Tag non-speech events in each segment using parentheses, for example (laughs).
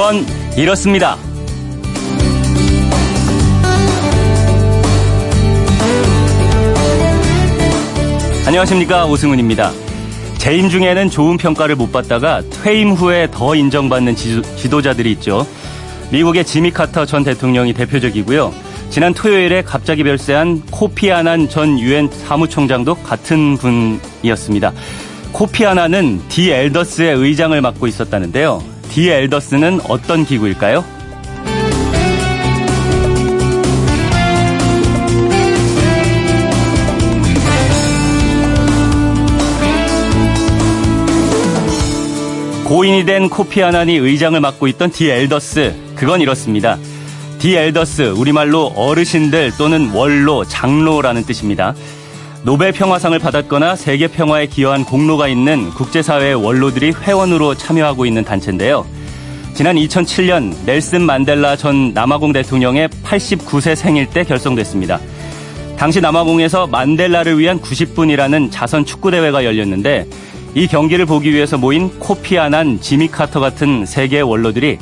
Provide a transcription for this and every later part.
그건 이렇습니다. 안녕하십니까 오승훈입니다. 재임 중에는 좋은 평가를 못 받다가 퇴임 후에 더 인정받는 지도, 자들이 있죠. 미국의 지미 카터 전 대통령이 대표적이고요. 지난 토요일에 갑자기 별세한 코피 아난 전 유엔 사무총장도 같은 분이었습니다. 코피 아난은 The Elders의 의장을 맡고 있었다는데요. The Elders는 어떤 기구일까요? 고인이 된 코피 아난이 의장을 맡고 있던 The Elders. 그건 이렇습니다. The Elders, 우리말로 어르신들 또는 원로, 장로라는 뜻입니다. 노벨 평화상을 받았거나 세계 평화에 기여한 공로가 있는 국제사회의 원로들이 회원으로 참여하고 있는 단체인데요. 지난 2007년 넬슨 만델라 전 남아공 대통령의 89세 생일 때 결성됐습니다. 당시 남아공에서 만델라를 위한 90분이라는 자선 축구대회가 열렸는데 이 경기를 보기 위해서 모인 코피 아난, 지미 카터 같은 세계 원로들이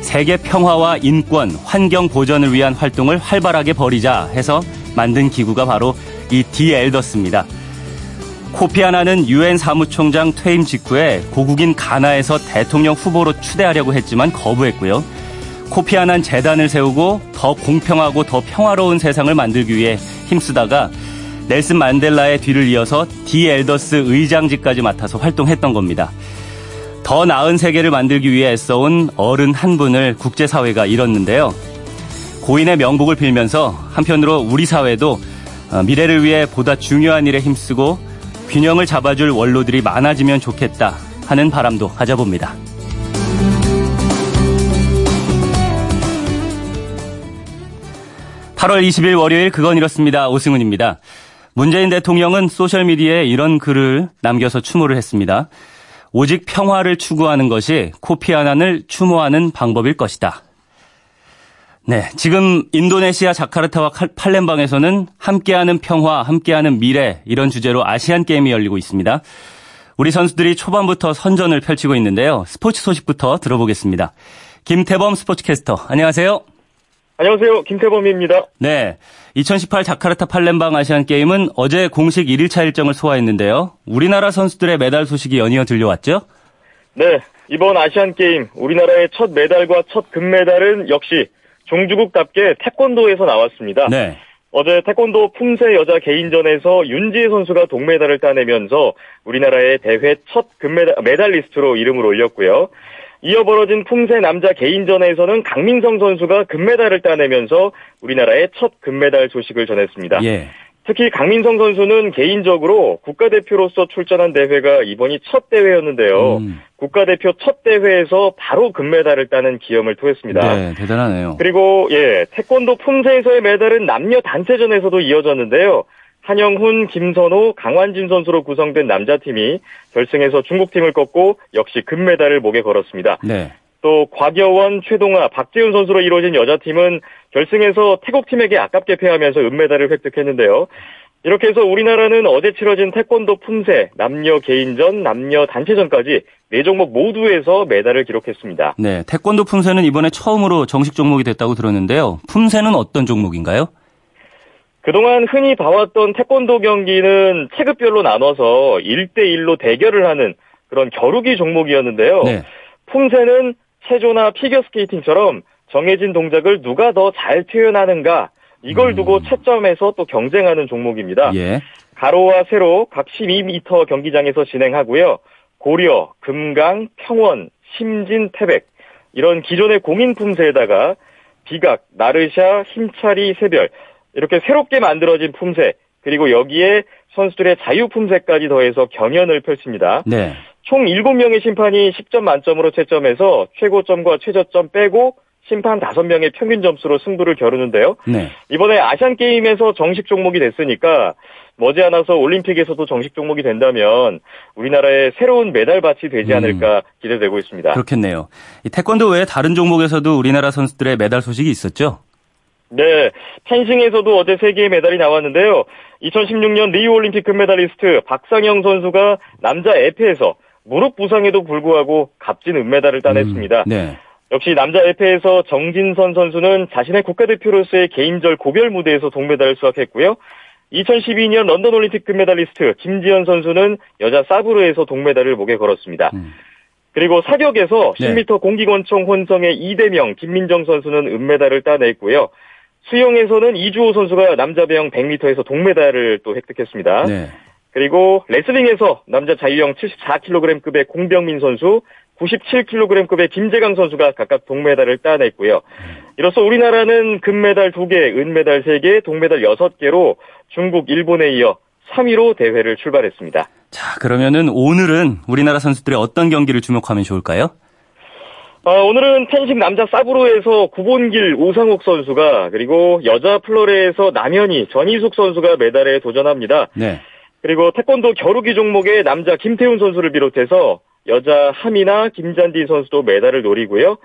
세계 평화와 인권, 환경 보전을 위한 활동을 활발하게 벌이자 해서 만든 기구가 바로 이 디엘더스입니다. 코피 아나는 유엔 사무총장 퇴임 직후에 고국인 가나에서 대통령 후보로 추대하려고 했지만 거부했고요. 코피아난 재단을 세우고 더 공평하고 더 평화로운 세상을 만들기 위해 힘쓰다가 넬슨 만델라의 뒤를 이어서 디 엘더스 의장직까지 맡아서 활동했던 겁니다. 더 나은 세계를 만들기 위해 애써온 어른 한 분을 국제사회가 잃었는데요. 고인의 명복을 빌면서 한편으로 우리 사회도 어, 미래를 위해 보다 중요한 일에 힘쓰고 균형을 잡아줄 원로들이 많아지면 좋겠다 하는 바람도 가져봅니다. (8월 20일) 월요일 그건 이렇습니다 오승훈입니다 문재인 대통령은 소셜미디어에 이런 글을 남겨서 추모를 했습니다. 오직 평화를 추구하는 것이 코피아난을 추모하는 방법일 것이다. 네, 지금 인도네시아 자카르타와 팔렘방에서는 함께하는 평화, 함께하는 미래 이런 주제로 아시안 게임이 열리고 있습니다. 우리 선수들이 초반부터 선전을 펼치고 있는데요. 스포츠 소식부터 들어보겠습니다. 김태범 스포츠캐스터, 안녕하세요. 안녕하세요. 김태범입니다. 네. 2018 자카르타 팔렘방 아시안 게임은 어제 공식 1일차 일정을 소화했는데요. 우리나라 선수들의 메달 소식이 연이어 들려왔죠? 네. 이번 아시안 게임 우리나라의 첫 메달과 첫 금메달은 역시 종주국답게 태권도에서 나왔습니다. 네. 어제 태권도 품새 여자 개인전에서 윤지혜 선수가 동메달을 따내면서 우리나라의 대회 첫 금메달 메달리스트로 이름을 올렸고요. 이어 벌어진 품새 남자 개인전에서는 강민성 선수가 금메달을 따내면서 우리나라의 첫 금메달 소식을 전했습니다. 예. 특히 강민성 선수는 개인적으로 국가대표로서 출전한 대회가 이번이 첫 대회였는데요. 음. 국가대표 첫 대회에서 바로 금메달을 따는 기염을 토했습니다. 네, 대단하네요. 그리고 예, 태권도 품새에서의 메달은 남녀 단체전에서도 이어졌는데요. 한영훈, 김선호, 강환진 선수로 구성된 남자팀이 결승에서 중국팀을 꺾고 역시 금메달을 목에 걸었습니다. 네. 또 곽여원, 최동아, 박재훈 선수로 이루어진 여자팀은 결승에서 태국팀에게 아깝게 패하면서 은메달을 획득했는데요. 이렇게 해서 우리나라는 어제 치러진 태권도 품새, 남녀 개인전, 남녀 단체전까지 네 종목 모두에서 메달을 기록했습니다. 네, 태권도 품새는 이번에 처음으로 정식 종목이 됐다고 들었는데요. 품새는 어떤 종목인가요? 그동안 흔히 봐왔던 태권도 경기는 체급별로 나눠서 1대1로 대결을 하는 그런 겨루기 종목이었는데요. 네. 품새는 체조나 피겨 스케이팅처럼 정해진 동작을 누가 더 잘 표현하는가 이걸 두고 음. 채점해서 또 경쟁하는 종목입니다. 예. 가로와 세로 각 12m 경기장에서 진행하고요. 고려, 금강, 평원, 심진, 태백 이런 기존의 공인 품새에다가 비각, 나르샤, 힘차리, 새별 이렇게 새롭게 만들어진 품새 그리고 여기에 선수들의 자유 품새까지 더해서 경연을 펼칩니다. 네. 총 7명의 심판이 10점 만점으로 채점해서 최고점과 최저점 빼고 심판 5명의 평균 점수로 승부를 겨루는데요. 네. 이번에 아시안 게임에서 정식 종목이 됐으니까 머지않아서 올림픽에서도 정식 종목이 된다면 우리나라의 새로운 메달 밭이 되지 음. 않을까 음. 기대되고 있습니다. 그렇겠네요. 태권도 외에 다른 종목에서도 우리나라 선수들의 메달 소식이 있었죠? 네, 펜싱에서도 어제 3개의 메달이 나왔는데요. 2016년 리우올림픽 금메달리스트 박상영 선수가 남자 에페에서 무릎 부상에도 불구하고 값진 은메달을 따냈습니다. 음, 네. 역시 남자 에페에서 정진선 선수는 자신의 국가대표로서의 개인절 고별 무대에서 동메달을 수확했고요. 2012년 런던 올림픽 금메달리스트 김지현 선수는 여자 사브르에서 동메달을 목에 걸었습니다. 음. 그리고 사격에서 10m 공기권총 혼성의 이대명, 김민정 선수는 은메달을 따냈고요. 수영에서는 이주호 선수가 남자 배영 100m에서 동메달을 또 획득했습니다. 네. 그리고 레슬링에서 남자 자유형 74kg급의 공병민 선수, 97kg급의 김재강 선수가 각각 동메달을 따냈고요. 이로써 우리나라는 금메달 2개, 은메달 3개, 동메달 6개로 중국, 일본에 이어 3위로 대회를 출발했습니다. 자, 그러면은 오늘은 우리나라 선수들의 어떤 경기를 주목하면 좋을까요? 어, 오늘은 텐식 남자 사브로에서 구본길 오상욱 선수가 그리고 여자 플로레에서 남현희 전희숙 선수가 메달에 도전합니다. 네. 그리고 태권도 겨루기 종목의 남자 김태훈 선수를 비롯해서 여자 하미나 김잔디 선수도 메달을 노리고요.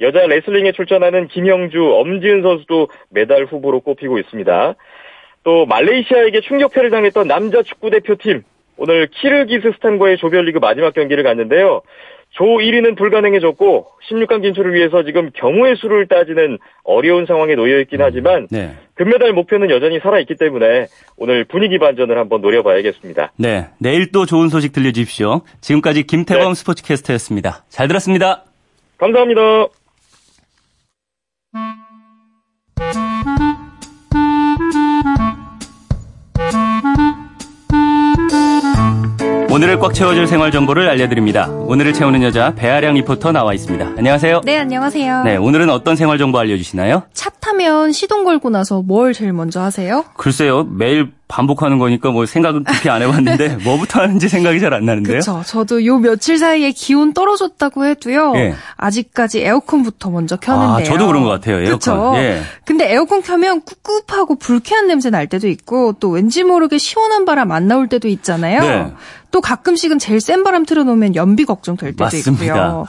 여자 레슬링에 출전하는 김영주, 엄지은 선수도 메달 후보로 꼽히고 있습니다. 또 말레이시아에게 충격패를 당했던 남자 축구 대표팀 오늘 키르기스스탄과의 조별리그 마지막 경기를 갔는데요. 조 1위는 불가능해졌고 16강 진출을 위해서 지금 경우의 수를 따지는 어려운 상황에 놓여 있긴 음, 하지만 네. 금메달 목표는 여전히 살아 있기 때문에 오늘 분위기 반전을 한번 노려봐야겠습니다. 네, 내일 또 좋은 소식 들려주십시오. 지금까지 김태범 네. 스포츠캐스터였습니다. 잘 들었습니다. 감사합니다. 오늘을 꽉 채워줄 생활 정보를 알려드립니다. 오늘을 채우는 여자 배아량 리포터 나와 있습니다. 안녕하세요. 네, 안녕하세요. 네, 오늘은 어떤 생활 정보 알려주시나요? 차 타면 시동 걸고 나서 뭘 제일 먼저 하세요? 글쎄요, 매일 반복하는 거니까 뭐 생각은 그렇게 안 해봤는데 (laughs) 뭐부터 하는지 생각이 잘 안 나는데요. 그렇죠. 저도 요 며칠 사이에 기온 떨어졌다고 해도요. 예. 아직까지 에어컨부터 먼저 켜는데요. 아, 저도 그런 것 같아요. 에어컨. 그렇죠. 예. 근데 에어컨 켜면 꿉꿉하고 불쾌한 냄새 날 때도 있고 또 왠지 모르게 시원한 바람 안 나올 때도 있잖아요. 네. 또 가끔씩은 제일 센 바람 틀어놓으면 연비 걱정될 때도 맞습니다. 있고요.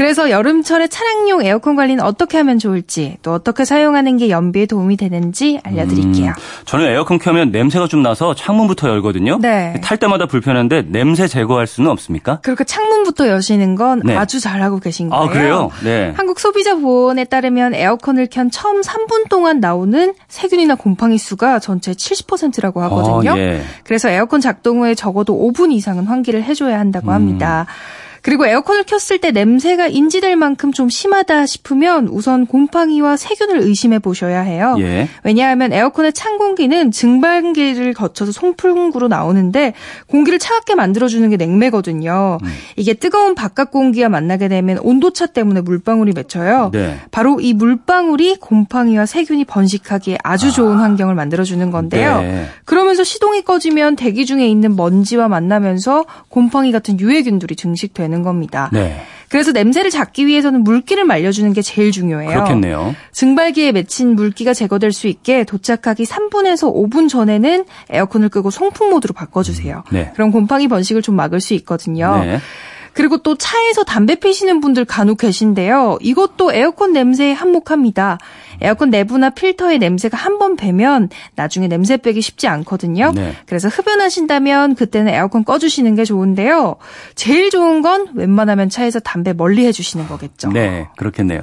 그래서 여름철에 차량용 에어컨 관리는 어떻게 하면 좋을지 또 어떻게 사용하는 게 연비에 도움이 되는지 알려드릴게요. 음, 저는 에어컨 켜면 냄새가 좀 나서 창문부터 열거든요. 네. 탈 때마다 불편한데 냄새 제거할 수는 없습니까? 그렇게 창문부터 여시는 건 네. 아주 잘하고 계신 아, 거예요. 아, 그래요? 네. 한국 소비자 보호원에 따르면 에어컨을 켠 처음 3분 동안 나오는 세균이나 곰팡이 수가 전체 70%라고 하거든요. 아, 예. 그래서 에어컨 작동 후에 적어도 5분 이상은 환기를 해줘야 한다고 합니다. 음. 그리고 에어컨을 켰을 때 냄새가 인지될 만큼 좀 심하다 싶으면 우선 곰팡이와 세균을 의심해 보셔야 해요. 예. 왜냐하면 에어컨의 찬 공기는 증발기를 거쳐서 송풍구로 나오는데 공기를 차갑게 만들어주는 게 냉매거든요. 음. 이게 뜨거운 바깥 공기와 만나게 되면 온도차 때문에 물방울이 맺혀요. 네. 바로 이 물방울이 곰팡이와 세균이 번식하기에 아주 좋은 아. 환경을 만들어주는 건데요. 네. 그러면서 시동이 꺼지면 대기 중에 있는 먼지와 만나면서 곰팡이 같은 유해균들이 증식되는 되는 겁니다. 네. 그래서 냄새를 잡기 위해서는 물기를 말려주는 게 제일 중요해요. 그렇겠네요. 증발기에 맺힌 물기가 제거될 수 있게 도착하기 3분에서 5분 전에는 에어컨을 끄고 송풍 모드로 바꿔주세요. 네. 그럼 곰팡이 번식을 좀 막을 수 있거든요. 네. 그리고 또 차에서 담배 피시는 분들 간혹 계신데요. 이것도 에어컨 냄새에 한몫합니다. 에어컨 내부나 필터의 냄새가 한 번 배면 나중에 냄새 빼기 쉽지 않거든요. 네. 그래서 흡연하신다면 그때는 에어컨 꺼주시는 게 좋은데요. 제일 좋은 건 웬만하면 차에서 담배 멀리 해주시는 거겠죠. 네, 그렇겠네요.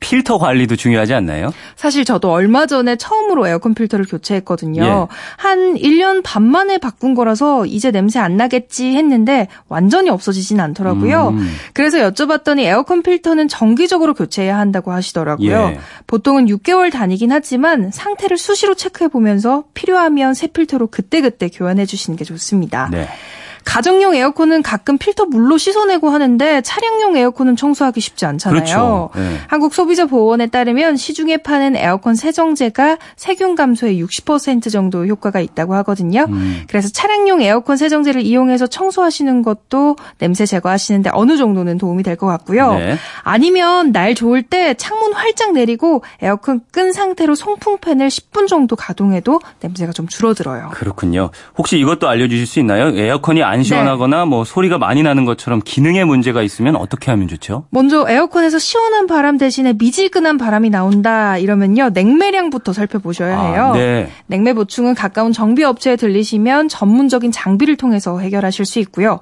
필터 관리도 중요하지 않나요? 사실 저도 얼마 전에 처음으로 에어컨 필터를 교체했거든요. 예. 한 1년 반 만에 바꾼 거라서 이제 냄새 안 나겠지 했는데 완전히 없어지진 않더라고요. 음. 그래서 여쭤봤더니 에어컨 필터는 정기적으로 교체해야 한다고 하시더라고요. 예. 보통은 6개월 다니긴 하지만 상태를 수시로 체크해 보면서 필요하면 새 필터로 그때그때 교환해 주시는 게 좋습니다. 네. 가정용 에어컨은 가끔 필터 물로 씻어내고 하는데 차량용 에어컨은 청소하기 쉽지 않잖아요. 그렇죠. 네. 한국 소비자 보호원에 따르면 시중에 파는 에어컨 세정제가 세균 감소에 60% 정도 효과가 있다고 하거든요. 음. 그래서 차량용 에어컨 세정제를 이용해서 청소하시는 것도 냄새 제거하시는데 어느 정도는 도움이 될 것 같고요. 네. 아니면 날 좋을 때 창문 활짝 내리고 에어컨 끈 상태로 송풍팬을 10분 정도 가동해도 냄새가 좀 줄어들어요. 그렇군요. 혹시 이것도 알려주실 수 있나요? 에어컨이 안안 네. 시원하거나 네. 뭐 소리가 많이 나는 것처럼 기능에 문제가 있으면 어떻게 하면 좋죠? 먼저 에어컨에서 시원한 바람 대신에 미지근한 바람이 나온다 이러면요 냉매량부터 살펴보셔야 아, 해요. 아, 네. 냉매 보충은 가까운 정비 업체에 들리시면 전문적인 장비를 통해서 해결하실 수 있고요.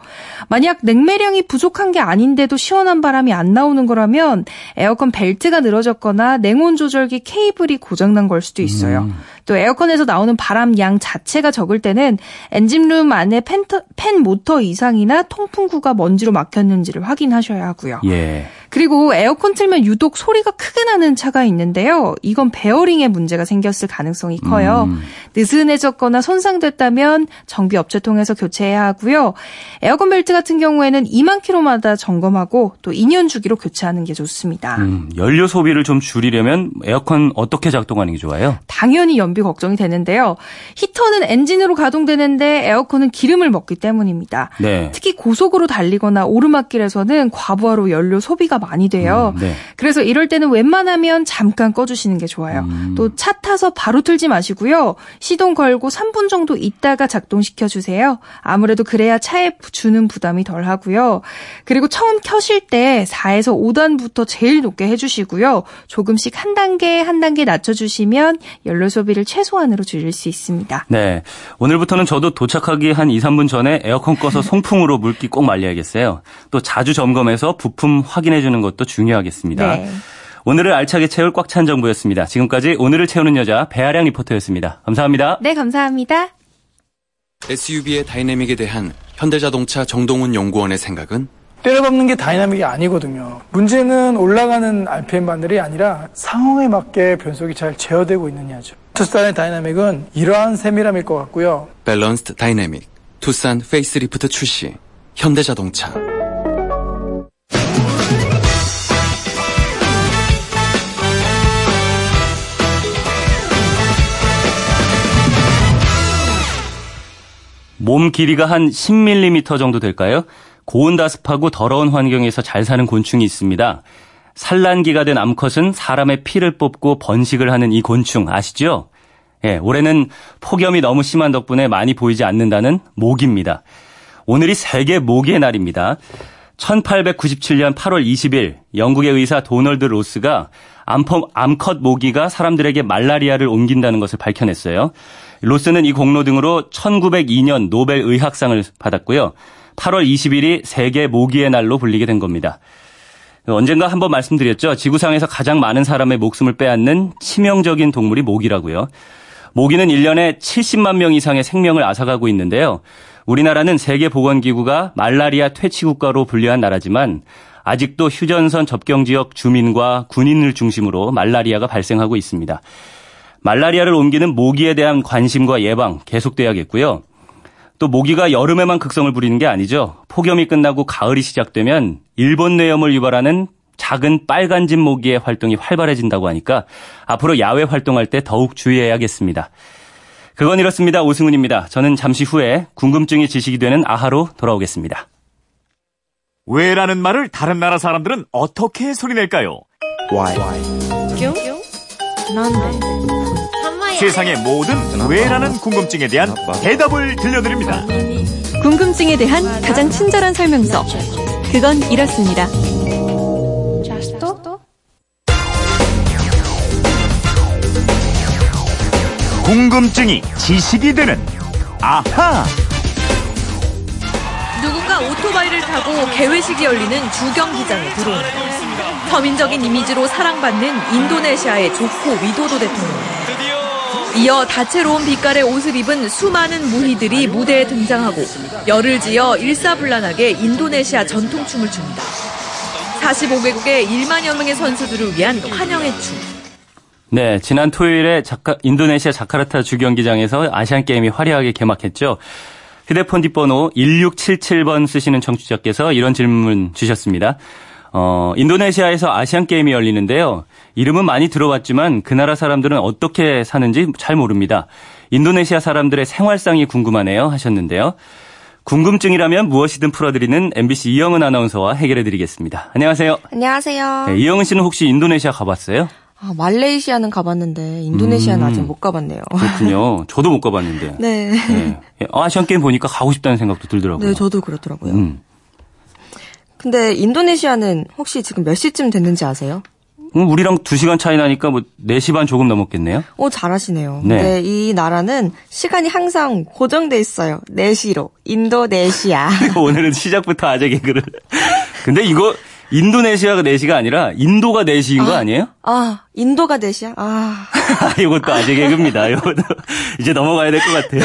만약 냉매량이 부족한 게 아닌데도 시원한 바람이 안 나오는 거라면 에어컨 벨트가 늘어졌거나 냉온 조절기 케이블이 고장난 걸 수도 있어요. 음. 또 에어컨에서 나오는 바람 양 자체가 적을 때는 엔진룸 안에 팬, 팬 모터 이상이나 통풍구가 먼지로 막혔는지를 확인하셔야 하고요. 예. 그리고 에어컨 틀면 유독 소리가 크게 나는 차가 있는데요. 이건 베어링에 문제가 생겼을 가능성이 커요. 음. 느슨해졌거나 손상됐다면 정비 업체 통해서 교체해야 하고요. 에어컨 벨트 같은 경우에는 2만 킬로마다 점검하고 또 2년 주기로 교체하는 게 좋습니다. 음, 연료 소비를 좀 줄이려면 에어컨 어떻게 작동하는 게 좋아요? 당연히 연비 걱정이 되는데요. 히터는 엔진으로 가동되는데 에어컨은 기름을 먹기 때문입니다. 네. 특히 고속으로 달리거나 오르막길에서는 과부하로 연료 소비가 많이 돼요. 음, 네. 그래서 이럴 때는 웬만하면 잠깐 꺼주시는 게 좋아요. 음. 또차 타서 바로 틀지 마시고요. 시동 걸고 3분 정도 있다가 작동시켜 주세요. 아무래도 그래야 차에 주는 부담이 덜 하고요. 그리고 처음 켜실 때 4에서 5단부터 제일 높게 해주시고요. 조금씩 한 단계 한 단계 낮춰주시면 연료 소비를 최소한으로 줄일 수 있습니다. 네. 오늘부터는 저도 도착하기 한 2, 3분 전에 에어컨 꺼서 (laughs) 송풍으로 물기 꼭 말려야겠어요. 또 자주 점검해서 부품 확인해 주는 것도 중요하겠습니다. 네. 오늘을 알차게 채울 꽉 찬 정보였습니다. 지금까지 오늘을 채우는 여자 배아량 리포터였습니다. 감사합니다. 네, 감사합니다. SUV의 dynamic에 대한 현대자동차 정동훈 연구원의 생각은 때려박는 게 dynamic이 아니거든요. 문제는 올라가는 RPM 바늘이 아니라 상황에 맞게 변속이 잘 제어되고 있느냐죠. 투싼의 dynamic은 이러한 세밀함일 것 같고요. balanced dynamic 투싼 페이스리프트 출시 현대자동차 몸 길이가 한 10mm 정도 될까요? 고온 다습하고 더러운 환경에서 잘 사는 곤충이 있습니다. 산란기가 된 암컷은 사람의 피를 뽑고 번식을 하는 이 곤충 아시죠? 예, 올해는 폭염이 너무 심한 덕분에 많이 보이지 않는다는 모기입니다. 오늘이 세계 모기의 날입니다. 1897년 8월 20일 영국의 의사 도널드 로스가 암컷 모기가 사람들에게 말라리아를 옮긴다는 것을 밝혀냈어요. 로스는 이 공로 등으로 1902년 노벨 의학상을 받았고요. 8월 20일이 세계 모기의 날로 불리게 된 겁니다. 언젠가 한번 말씀드렸죠. 지구상에서 가장 많은 사람의 목숨을 빼앗는 치명적인 동물이 모기라고요. 모기는 1년에 70만 명 이상의 생명을 앗아가고 있는데요. 우리나라는 세계보건기구가 말라리아 퇴치 국가로 분류한 나라지만 아직도 휴전선 접경 지역 주민과 군인을 중심으로 말라리아가 발생하고 있습니다. 말라리아를 옮기는 모기에 대한 관심과 예방 계속돼야겠고요. 또 모기가 여름에만 극성을 부리는 게 아니죠. 폭염이 끝나고 가을이 시작되면 일본 뇌염을 유발하는 작은 빨간집 모기의 활동이 활발해진다고 하니까 앞으로 야외 활동할 때 더욱 주의해야겠습니다. 그건 이렇습니다. 오승훈입니다. 저는 잠시 후에 궁금증이 지식이 되는 아하로 돌아오겠습니다. 왜라는 말을 다른 나라 사람들은 어떻게 소리낼까요? Why? 난데. 세상의 모든 왜라는 궁금증에 대한 대답을 들려드립니다. 궁금증에 대한 가장 친절한 설명서. 그건 이렇습니다. 궁금증이 지식이 되는 아하. 누군가 오토바이를 타고 개회식이 열리는 주경기장에 들어옵니다. 서민적인 이미지로 사랑받는 인도네시아의 조코 위도도 대통령. 이어 다채로운 빛깔의 옷을 입은 수많은 무희들이 무대에 등장하고 열을 지어 일사불란하게 인도네시아 전통춤을 춥니다. 45개국의 1만여 명의 선수들을 위한 환영의 춤. 네, 지난 토요일에 자카, 인도네시아 자카르타 주경기장에서 아시안 게임이 화려하게 개막했죠. 휴대폰 뒷번호 1677번 쓰시는 청취자께서 이런 질문 주셨습니다. 어, 인도네시아에서 아시안 게임이 열리는데요. 이름은 많이 들어봤지만 그 나라 사람들은 어떻게 사는지 잘 모릅니다. 인도네시아 사람들의 생활상이 궁금하네요 하셨는데요. 궁금증이라면 무엇이든 풀어드리는 MBC 이영은 아나운서와 해결해드리겠습니다. 안녕하세요. 안녕하세요. 네, 이영은 씨는 혹시 인도네시아 가봤어요? 아, 말레이시아는 가봤는데 인도네시아는 음. 아직 못 가봤네요. 그렇군요. (laughs) 저도 못 가봤는데. 네. 네. 아시안 게임 보니까 가고 싶다는 생각도 들더라고요. 네, 저도 그렇더라고요. 음. 근데 인도네시아는 혹시 지금 몇 시쯤 됐는지 아세요? 음, 우리랑 2시간 차이 나니까 뭐 4시 반 조금 넘었겠네요. 오, 잘하시네요. 네. 근데 이 나라는 시간이 항상 고정돼 있어요. 4시로. 인도네시아. (laughs) 오늘은 시작부터 아재 개그를. 근데 이거 인도네시아가 4시가 아니라 인도가 4시인 아, 거 아니에요? 아, 인도가 4시야? 아. (laughs) 이것도 아재 개그입니다. 이것도 (laughs) 이제 넘어가야 될 것 같아요.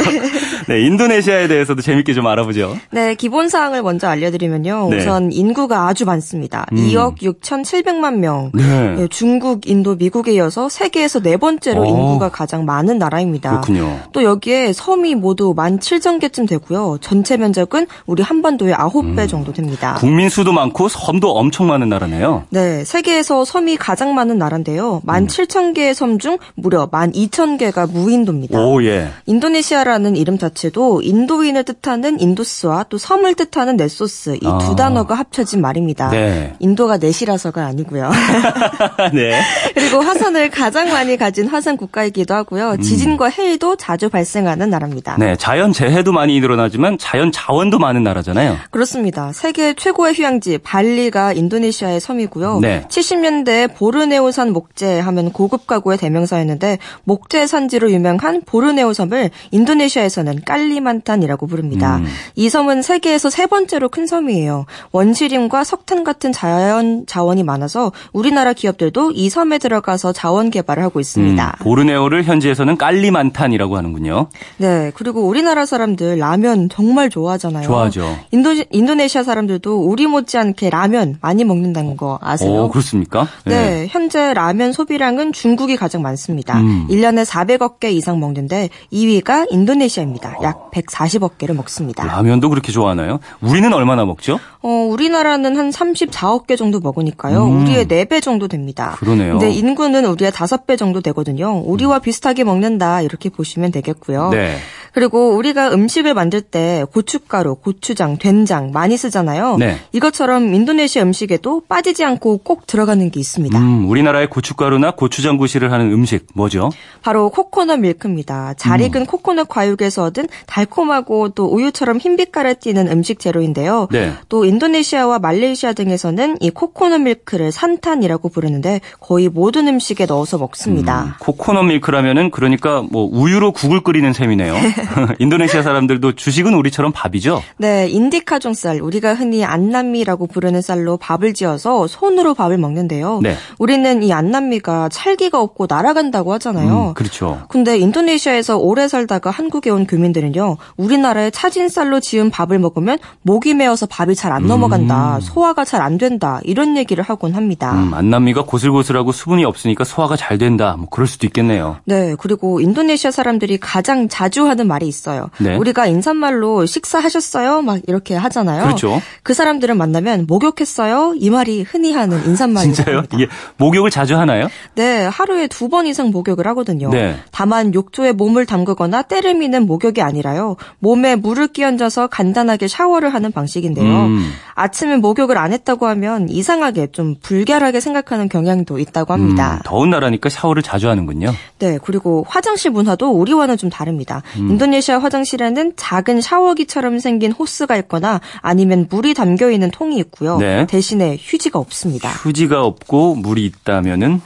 네, 인도네시아에 대해서도 재밌게 좀 알아보죠. 네, 기본 사항을 먼저 알려드리면요. 네. 우선 인구가 아주 많습니다. 음. 2억 6,700만 명. 네. 네, 중국, 인도, 미국에 이어서 세계에서 네 번째로 오. 어. 인구가 가장 많은 나라입니다. 그렇군요. 또 여기에 섬이 모두 17,000개쯤 되고요. 전체 면적은 우리 한반도의 9배 음. 정도 됩니다. 국민 수도 많고 섬도 엄청 많은 나라네요. 네, 세계에서 섬이 가장 많은 나라인데요. 17,000개의 섬 중 무려 12,000개가 무인도입니다. 오, 예. 인도네시아라는 이름 자체 자체도 인도인을 뜻하는 인도스와 또 섬을 뜻하는 네소스 이 두 아. 단어가 합쳐진 말입니다. 네. 인도가 넷이라서가 아니고요. (laughs) 네. (laughs) 그리고 화산을 가장 많이 가진 화산 국가이기도 하고요. 음. 지진과 해일도 자주 발생하는 나라입니다. 네, 자연 재해도 많이 일어나지만 자연 자원도 많은 나라잖아요. 그렇습니다. 세계 최고의 휴양지 발리가 인도네시아의 섬이고요. 네. 70년대 보르네오산 목재 하면 고급 가구의 대명사였는데 목재 산지로 유명한 보르네오 섬을 인도네시아에서는 깔리만탄이라고 부릅니다. 음. 이 섬은 세계에서 세 번째로 큰 섬이에요. 원시림과 석탄 같은 자연 자원이 많아서 우리나라 기업들도 이 섬에 들어가서 자원 개발을 하고 있습니다. 음, 보르네오를 현지에서는 깔리만탄이라고 하는군요. 네, 그리고 우리나라 사람들 라면 정말 좋아하잖아요. 좋아하죠. 인도 인도네시아 사람들도 우리 못지않게 라면 많이 먹는다는 거 아세요? 오, 그렇습니까? 네, 네 현재 라면 소비량은 중국이 가장 많습니다. 음. 1년에 400억 개 이상 먹는데 2위가 인도네시아입니다. 약 140억 개를 먹습니다. 라면도 그렇게 좋아하나요? 우리는 얼마나 먹죠? 어, 우리나라는 한 34억 개 정도 먹으니까요. 음. 우리의 4배 정도 됩니다. 그러네요. 근데 인구는 우리의 5배 정도 되거든요. 우리와 비슷하게 먹는다 이렇게 보시면 되겠고요. 네. 그리고 우리가 음식을 만들 때 고춧가루, 고추장, 된장 많이 쓰잖아요. 네. 이것처럼 인도네시아 음식에도 빠지지 않고 꼭 들어가는 게 있습니다. 음, 우리나라의 고춧가루나 고추장 구실을 하는 음식 뭐죠? 바로 코코넛 밀크입니다. 잘 익은 음. 코코넛 과육에서 얻은 달콤하고 또 우유처럼 흰 빛깔을 띠는 음식 재료인데요. 네. 또 인도네시아와 말레이시아 등에서는 이 코코넛 밀크를 산탄이라고 부르는데 거의 모든 음식에 넣어서 먹습니다. 음, 코코넛 밀크라면은 그러니까 뭐 우유로 국을 끓이는 셈이네요. (laughs) (laughs) 인도네시아 사람들도 주식은 우리처럼 밥이죠? 네, 인디카종 쌀, 우리가 흔히 안남미라고 부르는 쌀로 밥을 지어서 손으로 밥을 먹는데요. 네. 우리는 이 안남미가 찰기가 없고 날아간다고 하잖아요. 음, 그렇죠. 근데 인도네시아에서 오래 살다가 한국에 온 교민들은요, 우리나라의 차진 쌀로 지은 밥을 먹으면 목이 메어서 밥이 잘 안 넘어간다, 음. 소화가 잘 안 된다 이런 얘기를 하곤 합니다. 음, 안남미가 고슬고슬하고 수분이 없으니까 소화가 잘 된다, 뭐 그럴 수도 있겠네요. 네, 그리고 인도네시아 사람들이 가장 자주 하는 말이 있어요. 네. 우리가 인사말로 식사하셨어요? 막 이렇게 하잖아요. 그렇죠. 그 사람들을 만나면 목욕했어요? 이 말이 흔히 하는 인사말이에요. 진짜요? 이게 목욕을 자주 하나요? 네, 하루에 두 번 이상 목욕을 하거든요. 네. 다만 욕조에 몸을 담그거나 때를 미는 목욕이 아니라요. 몸에 물을 끼얹어서 간단하게 샤워를 하는 방식인데요. 음. 아침에 목욕을 안 했다고 하면 이상하게 좀 불결하게 생각하는 경향도 있다고 합니다. 음, 더운 나라니까 샤워를 자주 하는군요. 네, 그리고 화장실 문화도 우리와는 좀 다릅니다. 음. 인도네시아 화장실에는 작은 샤워기처럼 생긴 호스가 있거나 아니면 물이 담겨 있는 통이 있고요. 네. 대신에 휴지가 없습니다. 휴지가 없고 물이 있다면은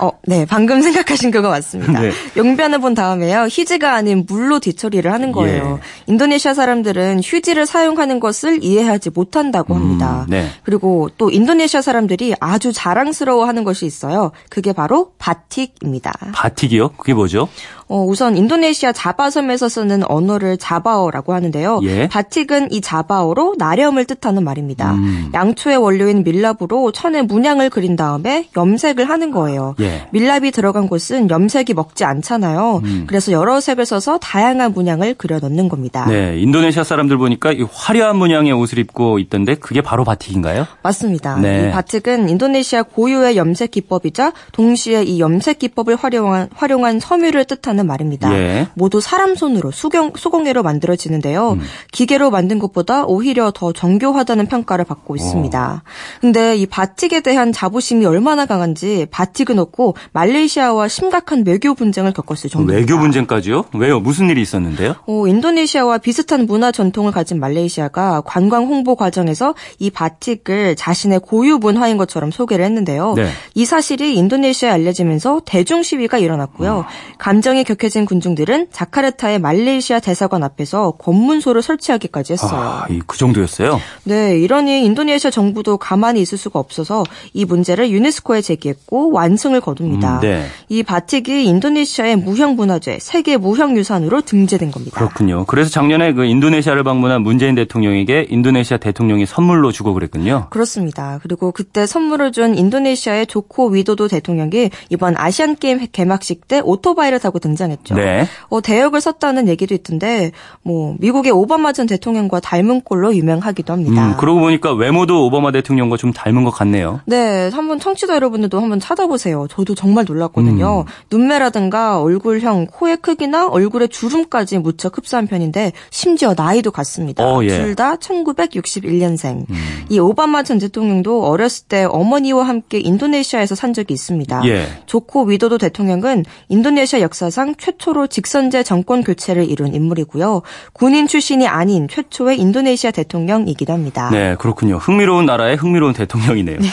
어, 네, 방금 생각하신 그거 맞습니다. 네. 용변을 본 다음에요. 휴지가 아닌 물로 뒤처리를 하는 거예요. 예. 인도네시아 사람들은 휴지를 사용하는 것을 이해하지 못한다고 합니다. 음, 네. 그리고 또 인도네시아 사람들이 아주 자랑스러워하는 것이 있어요. 그게 바로 바틱입니다. 바틱이요? 그게 뭐죠? 어, 우선 인도네시아 자바섬에서 쓰는 언어를 자바어라고 하는데요. 예? 바틱은 이 자바어로 나렴을 뜻하는 말입니다. 음. 양초의 원료인 밀랍으로 천에 문양을 그린 다음에 염색을 하는 거예요. 예. 밀랍이 들어간 곳은 염색이 먹지 않잖아요. 음. 그래서 여러 색을 써서 다양한 문양을 그려 넣는 겁니다. 네, 인도네시아 사람들 보니까 이 화려한 문양의 옷을 입고 있던데 그게 바로 바틱인가요? 맞습니다. 네. 이 바틱은 인도네시아 고유의 염색 기법이자 동시에 이 염색 기법을 활용한 활용한 섬유를 뜻하는 말입니다. 예. 모두 사람 손으로 수경, 수공예로 만들어지는데요. 음. 기계로 만든 것보다 오히려 더 정교하다는 평가를 받고 있습니다. 어. 근데 이 바틱에 대한 자부심이 얼마나 강한지 바틱은 없고 말레이시아와 심각한 외교 분쟁을 겪었을 정도입니다. 외교 분쟁까지요? 왜요? 무슨 일이 있었는데요? 어, 인도네시아와 비슷한 문화 전통을 가진 말레이시아가 관광 홍보 과정에서 이 바틱을 자신의 고유 문화인 것처럼 소개를 했는데요. 네. 이 사실이 인도네시아에 알려지면서 대중 시위가 일어났고요. 음. 감정이 격해진 군중들은 자카르타의 말레이시아 대사관 앞에서 검문소를 설치하기까지 했어요. 아, 그 정도였어요? 네, 이러니 인도네시아 정부도 가만히 있을 수가 없어서 이 문제를 유네스코에 제기했고 완승을 거둡니다. 음, 네. 이 바틱이 인도네시아의 무형 문화재 세계 무형유산으로 등재된 겁니다. 그렇군요. 그래서 작년에 그 인도네시아를 방문한 문재인 대통령에게 인도네시아 대통령이 선물로 주고 그랬군요. 그렇습니다. 그리고 그때 선물을 준 인도네시아의 조코 위도도 대통령이 이번 아시안 게임 개막식 때 오토바이를 타고 등장했죠. 네. 어, 대역을 썼다는 얘기도 있던데 뭐 미국의 오바마 전 대통령과 닮은 꼴로 유명하기도 합니다. 음, 그러고 보니까 외모도 오바마 대통령과 좀 닮은 것 같네요. 네, 한번 청취자 여러분들도 한번 찾아보세요. 저도 정말 놀랐거든요. 음. 눈매라든가 얼굴형, 코의 크기나 얼굴의 주름까지 무척 흡사한 편인데 심지어 나이도 같습니다. 어, 예. 둘다 1961년생. 음. 이 오바마 전 대통령도 어렸을 때 어머니와 함께 인도네시아에서 산 적이 있습니다. 예. 조코 위도도 대통령은 인도네시아 역사상 최초로 직선제 정권 교체를 이룬 인물이고요. 군인 출신이 아닌 최초의 인도네시아 대통령이기도 합니다. 네, 그렇군요. 흥미로운 나라의 흥미로운 대통령이네요. (laughs) 네.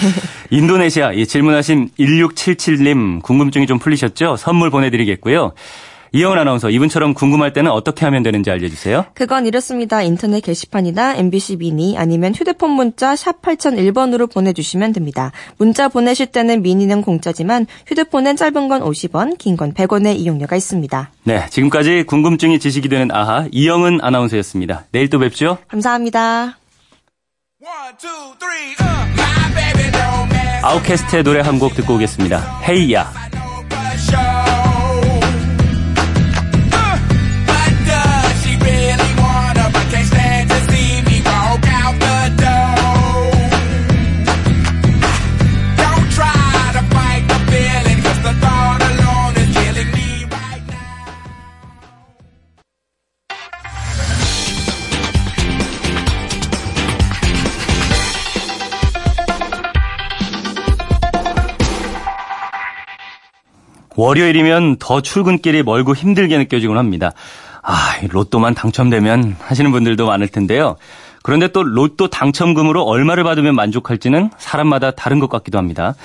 인도네시아 이 질문하신 1677님 궁금증이 좀 풀리셨죠? 선물 보내드리겠고요. 이영은 아나운서 이분처럼 궁금할 때는 어떻게 하면 되는지 알려주세요. 그건 이렇습니다. 인터넷 게시판이나 MBC 미니 아니면 휴대폰 문자 샵 8001번으로 보내주시면 됩니다. 문자 보내실 때는 미니는 공짜지만 휴대폰은 짧은 건 50원, 긴 건 100원의 이용료가 있습니다. 네, 지금까지 궁금증이 지식이 되는 아하 이영은 아나운서였습니다. 내일 또 뵙죠. 감사합니다. 아웃캐스트의 노래 한 곡 듣고 오겠습니다. 헤이야. 월요일이면 더 출근길이 멀고 힘들게 느껴지곤 합니다. 아, 로또만 당첨되면 하시는 분들도 많을 텐데요. 그런데 또 로또 당첨금으로 얼마를 받으면 만족할지는 사람마다 다른 것 같기도 합니다.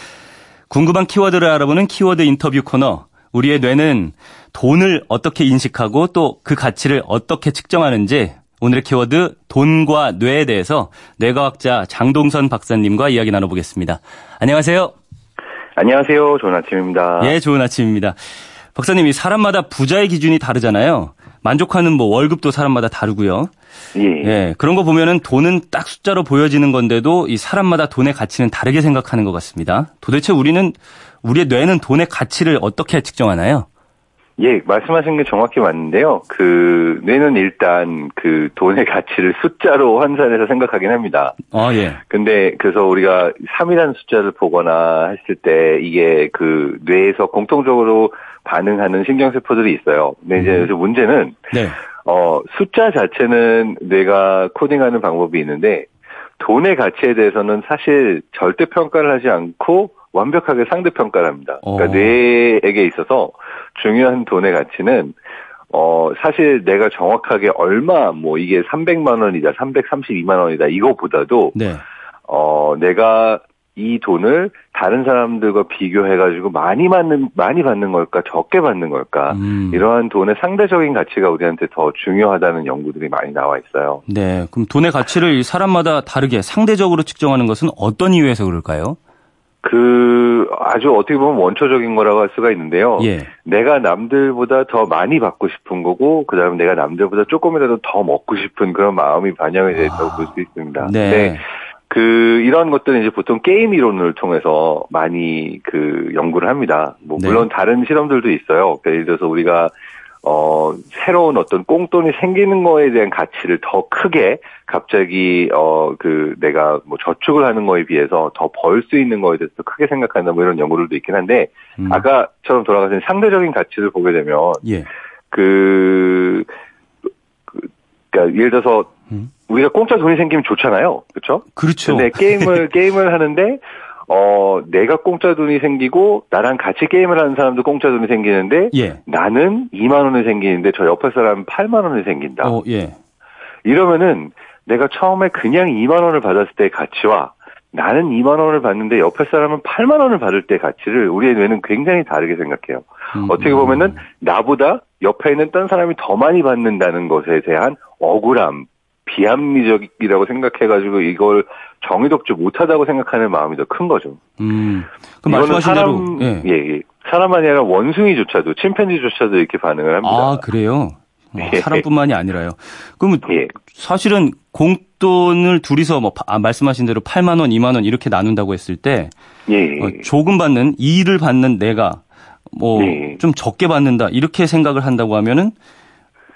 궁금한 키워드를 알아보는 키워드 인터뷰 코너. 우리의 뇌는 돈을 어떻게 인식하고 또 그 가치를 어떻게 측정하는지 오늘의 키워드 돈과 뇌에 대해서 뇌과학자 장동선 박사님과 이야기 나눠보겠습니다. 안녕하세요. 안녕하세요. 좋은 아침입니다. 예, 좋은 아침입니다. 박사님이 사람마다 부자의 기준이 다르잖아요. 만족하는 뭐 월급도 사람마다 다르고요. 예. 예. 그런 거 보면은 돈은 딱 숫자로 보여지는 건데도 이 사람마다 돈의 가치는 다르게 생각하는 것 같습니다. 도대체 우리는 우리의 뇌는 돈의 가치를 어떻게 측정하나요? 예, 말씀하신 게 정확히 맞는데요. 그 뇌는 일단 그 돈의 (laughs) 가치를 숫자로 환산해서 생각하긴 합니다. 아, 예. 근데 그래서 우리가 3이라는 숫자를 보거나 했을 때 이게 그 뇌에서 공통적으로 반응하는 신경세포들이 있어요. 근데 이제 음. 문제는 네. 어 숫자 자체는 뇌가 코딩하는 방법이 있는데 돈의 가치에 대해서는 사실 절대 평가를 하지 않고 완벽하게 상대 평가를 합니다. 그러니까 어. 뇌에게 있어서 중요한 돈의 가치는 어 사실 내가 정확하게 얼마 뭐 이게 300만 원이다, 332만 원이다 이거보다도 네. 어 내가 이 돈을 다른 사람들과 비교해가지고 많이 받는 많이 받는 걸까 적게 받는 걸까 음. 이러한 돈의 상대적인 가치가 우리한테 더 중요하다는 연구들이 많이 나와 있어요. 네, 그럼 돈의 가치를 사람마다 다르게 상대적으로 측정하는 것은 어떤 이유에서 그럴까요? 그 아주 어떻게 보면 원초적인 거라고 할 수가 있는데요. 예. 내가 남들보다 더 많이 받고 싶은 거고 그다음에 내가 남들보다 조금이라도 더 먹고 싶은 그런 마음이 반영이 되었다고 아. 볼수 있습니다. 네. 네. 그 이런 것들은 이제 보통 게임 이론을 통해서 많이 그 연구를 합니다. 뭐 네. 물론 다른 실험들도 있어요. 예를 들어서 우리가 어, 새로운 어떤 꽁돈이 생기는 거에 대한 가치를 더 크게 갑자기, 어, 그, 내가 뭐 저축을 하는 거에 비해서 더 벌 수 있는 거에 대해서 크게 생각한다 뭐 이런 연구들도 있긴 한데, 음. 아까처럼 돌아가신 상대적인 가치를 보게 되면, 예. 그, 그, 그니까 예를 들어서, 음. 우리가 공짜 돈이 생기면 좋잖아요. 그렇죠? 그렇죠. 근데 게임을, (laughs) 게임을 하는데, 어, 내가 공짜 돈이 생기고 나랑 같이 게임을 하는 사람도 공짜 돈이 생기는데 예. 나는 2만 원이 생기는데 저 옆에 사람은 8만 원이 생긴다. 어, 예. 이러면은 내가 처음에 그냥 2만 원을 받았을 때의 가치와 나는 2만 원을 받는데 옆에 사람은 8만 원을 받을 때 가치를 우리의 뇌는 굉장히 다르게 생각해요. 음, 어떻게 보면은 나보다 옆에 있는 딴 사람이 더 많이 받는다는 것에 대한 억울함, 비합리적이라고 생각해가지고 이걸 정의롭지 못하다고 생각하는 마음이 더 큰 거죠. 음. 그럼 말씀하신 사람, 대로 예. 예, 예. 사람만이 아니라 원숭이조차도 침팬지조차도 이렇게 반응을 합니다. 아 그래요? 어, 예. 사람뿐만이 아니라요. 그러면 예. 사실은 공돈을 둘이서 뭐 아, 말씀하신 대로 8만 원, 2만 원 이렇게 나눈다고 했을 때 예. 어, 조금 받는 2를 받는 내가 뭐좀 예. 적게 받는다 이렇게 생각을 한다고 하면은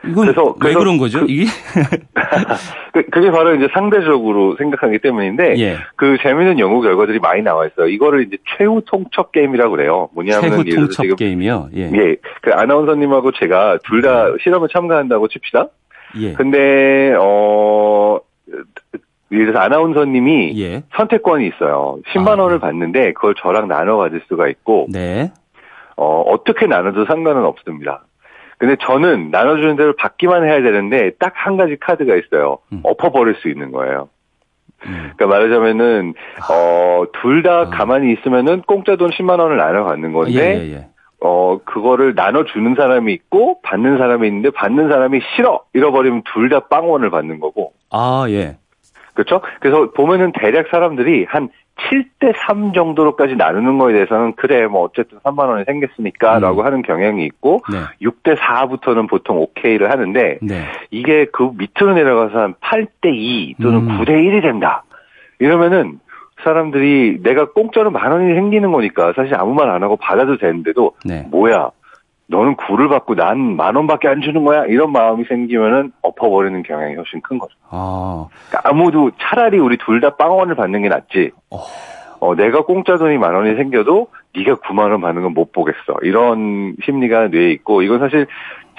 그래서, 왜 그래서 그런 거죠? 그, 이게 (laughs) 그, 게 바로 이제 상대적으로 생각하기 때문인데 예. 그 재미있는 연구 결과들이 많이 나와 있어요. 이거를 이제 최후 통첩 게임이라고 그래요. 뭐냐면 최후 통첩 지금, 게임이요. 예. 예. 그 아나운서님하고 제가 둘다 예. 실험을 참가한다고 칩시다. 예. 근데 어 예를 들어서 아나운서님이 예. 선택권이 있어요. 10만 아, 원을 받는데 그걸 저랑 나눠 가질 수가 있고 네. 어, 어떻게 나눠도 상관은 없습니다. 근데 저는 나눠주는 대로 받기만 해야 되는데 딱 한 가지 카드가 있어요. 음. 엎어버릴 수 있는 거예요. 음. 그러니까 말하자면은 어 둘 다 아. 가만히 있으면은 공짜 돈 10만 원을 나눠 갖는 건데 예, 예, 예. 어 그거를 나눠 주는 사람이 있고 받는 사람이 있는데 받는 사람이 싫어 잃어버리면 둘 다 빵원을 받는 거고. 아 예. 그렇죠? 그래서 보면은 대략 사람들이 한 7대 3 정도로까지 나누는 거에 대해서는 그래 뭐 어쨌든 3만 원이 생겼으니까라고 음. 하는 경향이 있고 네. 6대 4부터는 보통 오케이를 하는데 네. 이게 그 밑으로 내려가서 한 8대 2 또는 음. 9대 1이 된다. 이러면은 사람들이 내가 공짜로 만 원이 생기는 거니까 사실 아무 말 안 하고 받아도 되는데도 네. 뭐야 너는 구를 받고 난 만 원밖에 안 주는 거야? 이런 마음이 생기면은 엎어버리는 경향이 훨씬 큰 거죠. 아. 그러니까 아무도 차라리 우리 둘 다 빵 원을 받는 게 낫지. 어. 어, 내가 공짜 돈이 만 원이 생겨도 네가 9만 원 받는 건 못 보겠어. 이런 심리가 뇌에 있고 이건 사실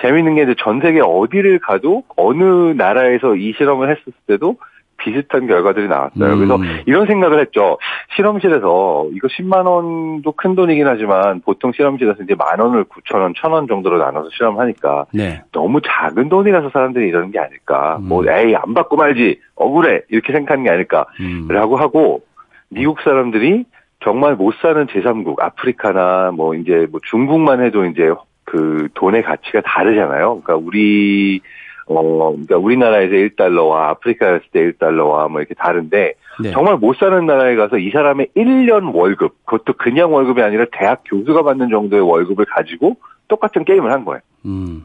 재밌는 게 이제 전 세계 어디를 가도 어느 나라에서 이 실험을 했을 때도 비슷한 결과들이 나왔어요. 음. 그래서 이런 생각을 했죠. 실험실에서 이거 10만 원도 큰 돈이긴 하지만 보통 실험실에서 이제 만 원을 9천 원, 천 원 정도로 나눠서 실험하니까 네. 너무 작은 돈이라서 사람들이 이러는 게 아닐까. 음. 뭐 에이 안 받고 말지 억울해 이렇게 생각하는 게 아닐까라고 음. 하고 미국 사람들이 정말 못 사는 제3국 아프리카나 뭐 이제 뭐 중국만 해도 이제 그 돈의 가치가 다르잖아요. 그러니까 우리 어, 그러니까 우리나라에서 1달러와 아프리카였을 때 1달러와 뭐 이렇게 다른데 네. 정말 못 사는 나라에 가서 이 사람의 1년 월급, 그것도 그냥 월급이 아니라 대학 교수가 받는 정도의 월급을 가지고 똑같은 게임을 한 거예요. 음.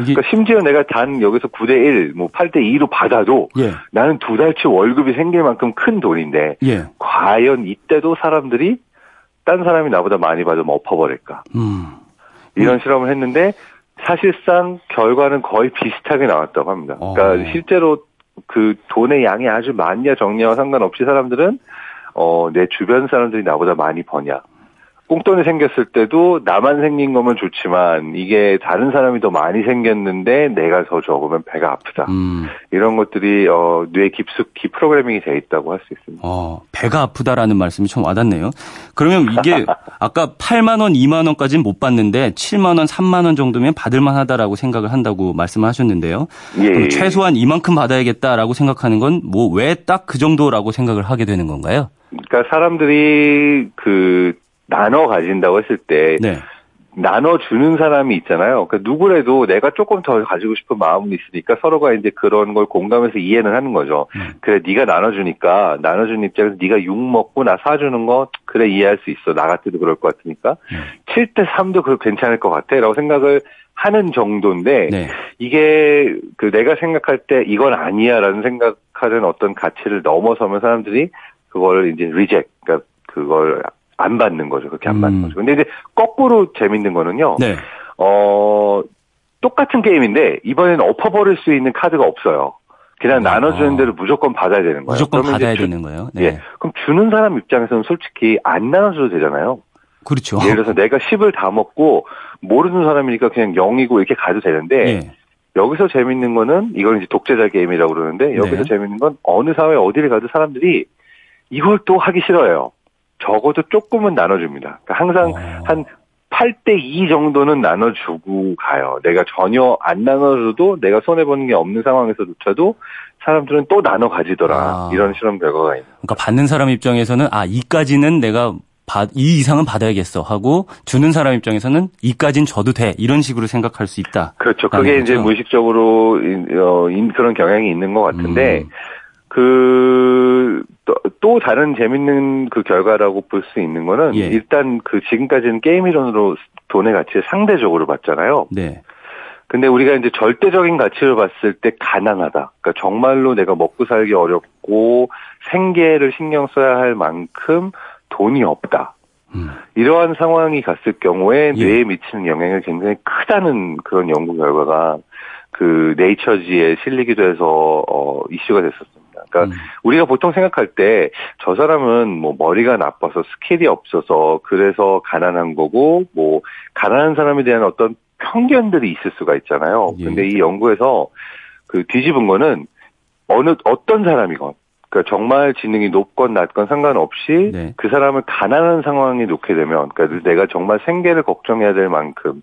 이게... 그러니까 심지어 내가 단 여기서 9대 1, 뭐 8대 2로 받아도 예. 나는 두 달치 월급이 생길 만큼 큰 돈인데 예. 과연 이때도 사람들이 딴 사람이 나보다 많이 받으면 엎어버릴까? 음. 이런 음. 실험을 했는데 사실상 결과는 거의 비슷하게 나왔다고 합니다. 그러니까 어. 실제로 그 돈의 양이 아주 많냐 적냐와 상관없이 사람들은 어, 내 주변 사람들이 나보다 많이 버냐. 꽁돈이 생겼을 때도 나만 생긴 거면 좋지만 이게 다른 사람이 더 많이 생겼는데 내가 더 적으면 배가 아프다. 음. 이런 것들이 어, 뇌 깊숙이 프로그래밍이 돼 있다고 할 수 있습니다. 어, 배가 아프다라는 말씀이 좀 와닿네요. 그러면 이게 (laughs) 아까 8만 원, 2만 원까지는 못 받는데 7만 원, 3만 원 정도면 받을 만하다라고 생각을 한다고 말씀하셨는데요. 예. 그럼 최소한 이만큼 받아야겠다라고 생각하는 건 뭐 왜 딱 그 정도라고 생각을 하게 되는 건가요? 그러니까 사람들이 그 나눠 가진다고 했을 때 네. 나눠 주는 사람이 있잖아요. 그러니까 누구래도 내가 조금 더 가지고 싶은 마음은 있으니까 서로가 이제 그런 걸 공감해서 이해는 하는 거죠. 음. 그래 네가 나눠 주니까 나눠 주는 입장에서 네가 육 먹고 나 사주는 거 그래 이해할 수 있어. 나 같아도 그럴 것 같으니까 음. 7대 3도 그 괜찮을 것 같아라고 생각을 하는 정도인데 네. 이게 그 내가 생각할 때 이건 아니야라는 생각하는 어떤 가치를 넘어서면 사람들이 그걸 이제 리젝 그러니까 그걸 안 받는 거죠. 그렇게 안 음. 받는 거죠. 근데 이제 거꾸로 재밌는 거는요. 네. 어, 똑같은 게임인데 이번에는 엎어버릴 수 있는 카드가 없어요. 그냥 아, 나눠주는 대로 무조건 받아야 되는 거예요. 무조건 받아야 주, 되는 거예요. 네. 예. 그럼 주는 사람 입장에서는 솔직히 안 나눠줘도 되잖아요. 그렇죠. 예를 들어서 내가 10을 다 먹고 모르는 사람이니까 그냥 0이고 이렇게 가도 되는데 예. 여기서 재밌는 거는 이걸 이제 독재자 게임이라고 그러는데 여기서 네. 재밌는 건 어느 사회 어디를 가도 사람들이 이걸 또 하기 싫어해요. 적어도 조금은 나눠줍니다. 그러니까 항상 어. 한 8대 2 정도는 나눠주고 가요. 내가 전혀 안 나눠줘도 내가 손해보는 게 없는 상황에서조차도 사람들은 또 나눠 가지더라. 아. 이런 실험 결과가 있는. 그러니까 받는 사람 입장에서는 아, 이까지는 내가 받, 이 이상은 받아야겠어 하고 주는 사람 입장에서는 이까진 줘도 돼 이런 식으로 생각할 수 있다. 그렇죠. 그게 거죠? 이제 무의식적으로 어, 그런 경향이 있는 것 같은데 음. 그, 또, 또, 다른 재밌는 그 결과라고 볼 수 있는 거는 예. 일단 그 지금까지는 게임 이론으로 돈의 가치를 상대적으로 봤잖아요. 네. 근데 우리가 이제 절대적인 가치를 봤을 때 가난하다. 그러니까 정말로 내가 먹고 살기 어렵고 생계를 신경 써야 할 만큼 돈이 없다. 음. 이러한 상황이 갔을 경우에 예. 뇌에 미치는 영향이 굉장히 크다는 그런 연구 결과가 그 네이처지에 실리기도 해서 어 이슈가 됐었습니다. 그러니까 음. 우리가 보통 생각할 때 저 사람은 뭐 머리가 나빠서 skill이 없어서 그래서 가난한 거고 뭐 가난한 사람에 대한 어떤 편견들이 있을 수가 있잖아요. 예. 근데 이 연구에서 그 뒤집은 거는 어느 어떤 사람이건 그러니까 정말 지능이 높건 낮건 상관없이 네. 그 사람을 가난한 상황에 놓게 되면 그러니까 내가 정말 생계를 걱정해야 될 만큼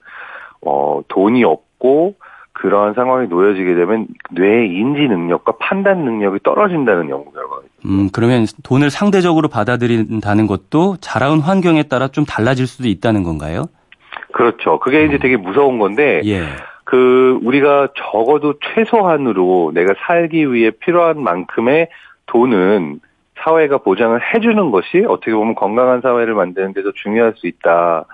어 돈이 없고 그러한 상황에 놓여지게 되면 뇌의 인지 능력과 판단 능력이 떨어진다는 연구 결과가 있습니다. 음, 그러면 돈을 상대적으로 받아들인다는 것도 자라온 환경에 따라 좀 달라질 수도 있다는 건가요? 그렇죠. 그게 이제 음. 되게 무서운 건데 예. 그 우리가 적어도 최소한으로 내가 살기 위해 필요한 만큼의 돈은 사회가 보장을 해주는 것이 어떻게 보면 건강한 사회를 만드는 데도 중요할 수 있다.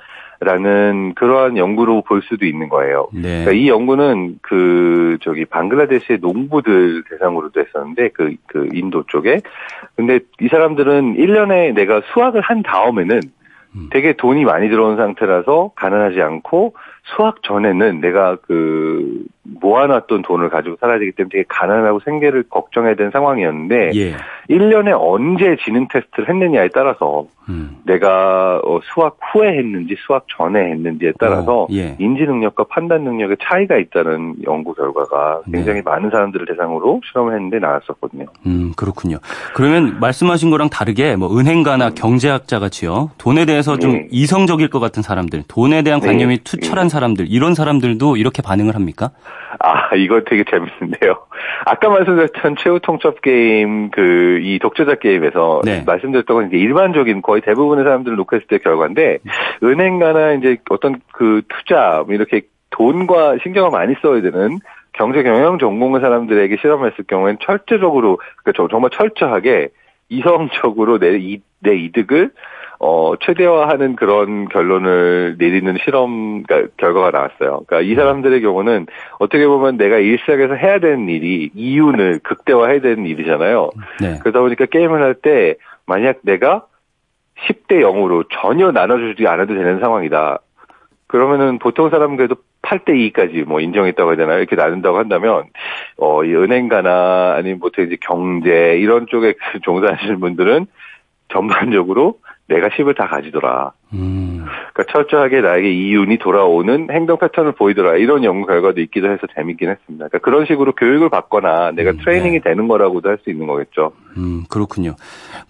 라는 그러한 연구로 볼 수도 있는 거예요. 네. 그러니까 이 연구는 그 저기 방글라데시의 농부들 대상으로도 했었는데 그, 그 인도 쪽에. 근데 이 사람들은 1년에 내가 수학을 한 다음에는 음. 되게 돈이 많이 들어온 상태라서 가난하지 않고 수학 전에는 내가 그 모아놨던 돈을 가지고 살아야 되기 때문에 되게 가난하고 생계를 걱정해야 되는 상황이었는데 예. 1년에 언제 지능 테스트를 했느냐에 따라서 음. 내가 어, 수학 후에 했는지 수학 전에 했는지에 따라서 어, 예. 인지 능력과 판단 능력의 차이가 있다는 연구 결과가 네. 굉장히 네. 많은 사람들을 대상으로 실험을 했는데 나왔었거든요. 음 그렇군요. 그러면 말씀하신 거랑 다르게 뭐 은행가나 음. 경제학자 같이요 돈에 대해서 좀 네. 이성적일 것 같은 사람들, 돈에 대한 관념이 네. 투철한 네. 사람들 이런 사람들도 이렇게 반응을 합니까? 아, 이거 되게 재밌는데요. 아까 말씀드렸던 최후 통첩 게임, 그, 이 독재자 게임에서 네. 말씀드렸던 건 이제 일반적인 거의 대부분의 사람들을 놓고 했을 때 결과인데, 은행가나 이제 어떤 그 투자, 뭐 이렇게 돈과 신경을 많이 써야 되는 경제 경영 전공의 사람들에게 실험했을 경우에는 철저적으로, 그러니까 정말 철저하게 이성적으로 내, 이, 내 이득을 어, 최대화하는 그런 결론을 내리는 실험 그러니까 결과가 나왔어요. 그러니까 이 사람들의 경우는 어떻게 보면 내가 일상에서 해야 되는 일이 이윤을 극대화해야 되는 일이잖아요. 네. 그러다 보니까 게임을 할 때 만약 내가 10대 0으로 전혀 나눠주지 않아도 되는 상황이다. 그러면은 보통 사람 그래도 8대 2까지 뭐 인정했다고 하잖아요. 이렇게 나눈다고 한다면, 어, 이 은행가나 아니면 보통 이제 경제 이런 쪽에 (laughs) 종사하시는 분들은 전반적으로 내가 10을 다 가지더라. 음. 그러니까 철저하게 나에게 이윤이 돌아오는 행동 패턴을 보이더라. 이런 연구 결과도 있기도 해서 재밌긴 했습니다. 그러니까 그런 식으로 교육을 받거나 내가 음, 트레이닝이 네. 되는 거라고도 할 수 있는 거겠죠. 음, 그렇군요.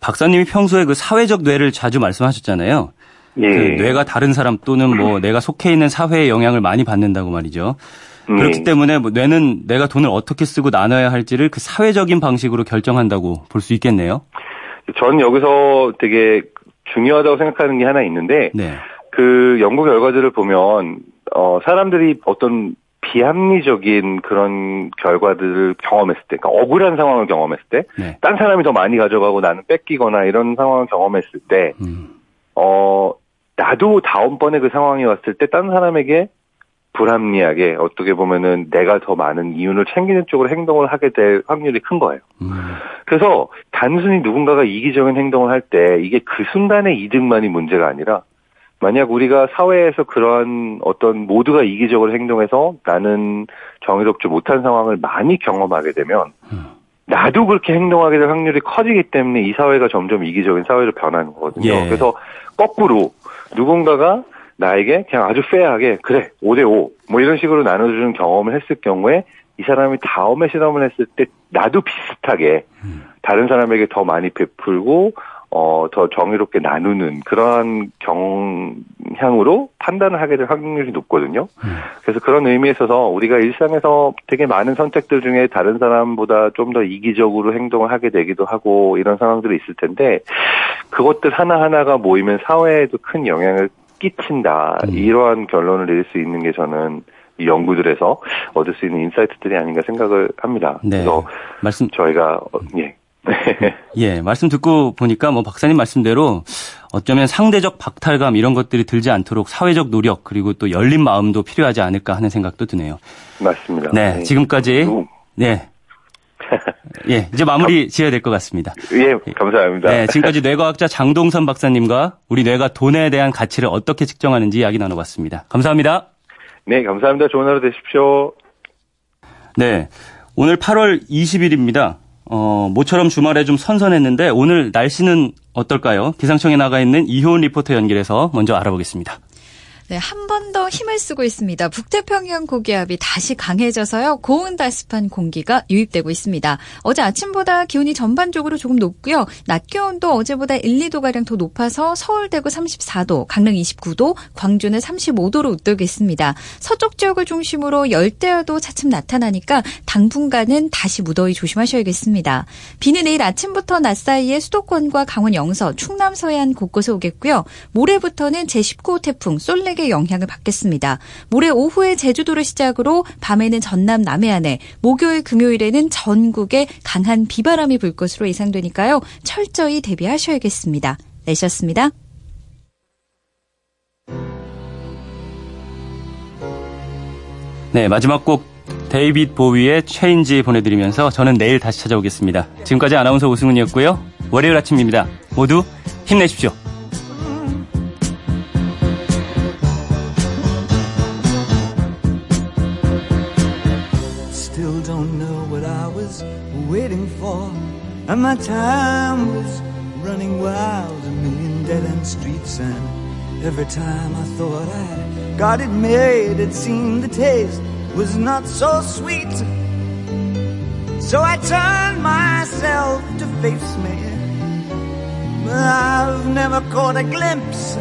박사님이 평소에 그 사회적 뇌를 자주 말씀하셨잖아요. 예. 그 뇌가 다른 사람 또는 뭐 내가 속해 있는 사회의 영향을 많이 받는다고 말이죠. 그렇기 예. 때문에 뭐 뇌는 내가 돈을 어떻게 쓰고 나눠야 할지를 그 사회적인 방식으로 결정한다고 볼 수 있겠네요. 전 여기서 되게 중요하다고 생각하는 게 하나 있는데 네. 그 연구 결과들을 보면 어 사람들이 어떤 비합리적인 그런 결과들을 경험했을 때, 그러니까 억울한 상황을 경험했을 때, 네. 딴 사람이 더 많이 가져가고 나는 뺏기거나 이런 상황을 경험했을 때, 음. 어, 나도 다음번에 그 상황이 왔을 때 딴 사람에게 불합리하게 어떻게 보면은 내가 더 많은 이윤을 챙기는 쪽으로 행동을 하게 될 확률이 큰 거예요. 음. 그래서 단순히 누군가가 이기적인 행동을 할 때 이게 그 순간의 이득만이 문제가 아니라 만약 우리가 사회에서 그런 어떤 모두가 이기적으로 행동해서 나는 정의롭지 못한 상황을 많이 경험하게 되면 나도 그렇게 행동하게 될 확률이 커지기 때문에 이 사회가 점점 이기적인 사회로 변하는 거거든요. 예. 그래서 거꾸로 누군가가 나에게 그냥 아주 페어하게 그래 5대5 뭐 이런 식으로 나눠주는 경험을 했을 경우에 이 사람이 다음에 실험을 했을 때 나도 비슷하게 다른 사람에게 더 많이 베풀고 어, 더 정의롭게 나누는 그러한 경향으로 판단을 하게 될 확률이 높거든요. 그래서 그런 의미에 있어서 우리가 일상에서 되게 많은 선택들 중에 다른 사람보다 좀 더 이기적으로 행동을 하게 되기도 하고 이런 상황들이 있을 텐데 그것들 하나하나가 모이면 사회에도 큰 영향을 끼친다. 음. 이러한 결론을 내릴 수 있는 게 저는 이 연구들에서 얻을 수 있는 인사이트들이 아닌가 생각을 합니다. 네. 그래서 말씀 저희가 어, 예. (laughs) 예, 말씀 듣고 보니까 뭐 박사님 말씀대로 어쩌면 상대적 박탈감 이런 것들이 들지 않도록 사회적 노력 그리고 또 열린 마음도 필요하지 않을까 하는 생각도 드네요. 맞습니다. 네, 네. 지금까지 네. 예, 이제 마무리 지어야 될 것 같습니다. 예, 감사합니다. 네, 지금까지 뇌과학자 장동선 박사님과 우리 뇌가 돈에 대한 가치를 어떻게 측정하는지 이야기 나눠봤습니다. 감사합니다. 네, 감사합니다. 좋은 하루 되십시오. 네, 오늘 8월 20일입니다. 어, 모처럼 주말에 좀 선선했는데 오늘 날씨는 어떨까요? 기상청에 나가 있는 이효은 리포터 연결해서 먼저 알아보겠습니다. 네, 한 번 더 힘을 쓰고 있습니다. 북태평양 고기압이 다시 강해져서요. 고온 다습한 공기가 유입되고 있습니다. 어제 아침보다 기온이 전반적으로 조금 높고요. 낮 기온도 어제보다 1, 2도가량 더 높아서 서울 대구 34도, 강릉 29도, 광주는 35도로 웃돌고 있습니다. 서쪽 지역을 중심으로 열대야도 차츰 나타나니까 당분간은 다시 무더위 조심하셔야겠습니다. 비는 내일 아침부터 낮 사이에 수도권과 강원 영서, 충남 서해안 곳곳에 오겠고요. 모레부터는 제19호 태풍 솔레 태풍의 영향을 받겠습니다. 모레 오후에 제주도를 시작으로 밤에는 전남 남해안에, 목요일 금요일에는 전국에 강한 비바람이 불 것으로 예상되니까요. 철저히 대비하셔야겠습니다. 내셨습니다. 네, 마지막 곡 데이빗 보위의 체인지 보내드리면서 저는 내일 다시 찾아오겠습니다. 지금까지 아나운서 오승훈이었고요. 월요일 아침입니다. 모두 힘내십시오. And my time was running wild, a million dead end streets. And every time I thought I got it made, it seemed the taste was not so sweet. So I turned myself to face me. But I've never caught a glimpse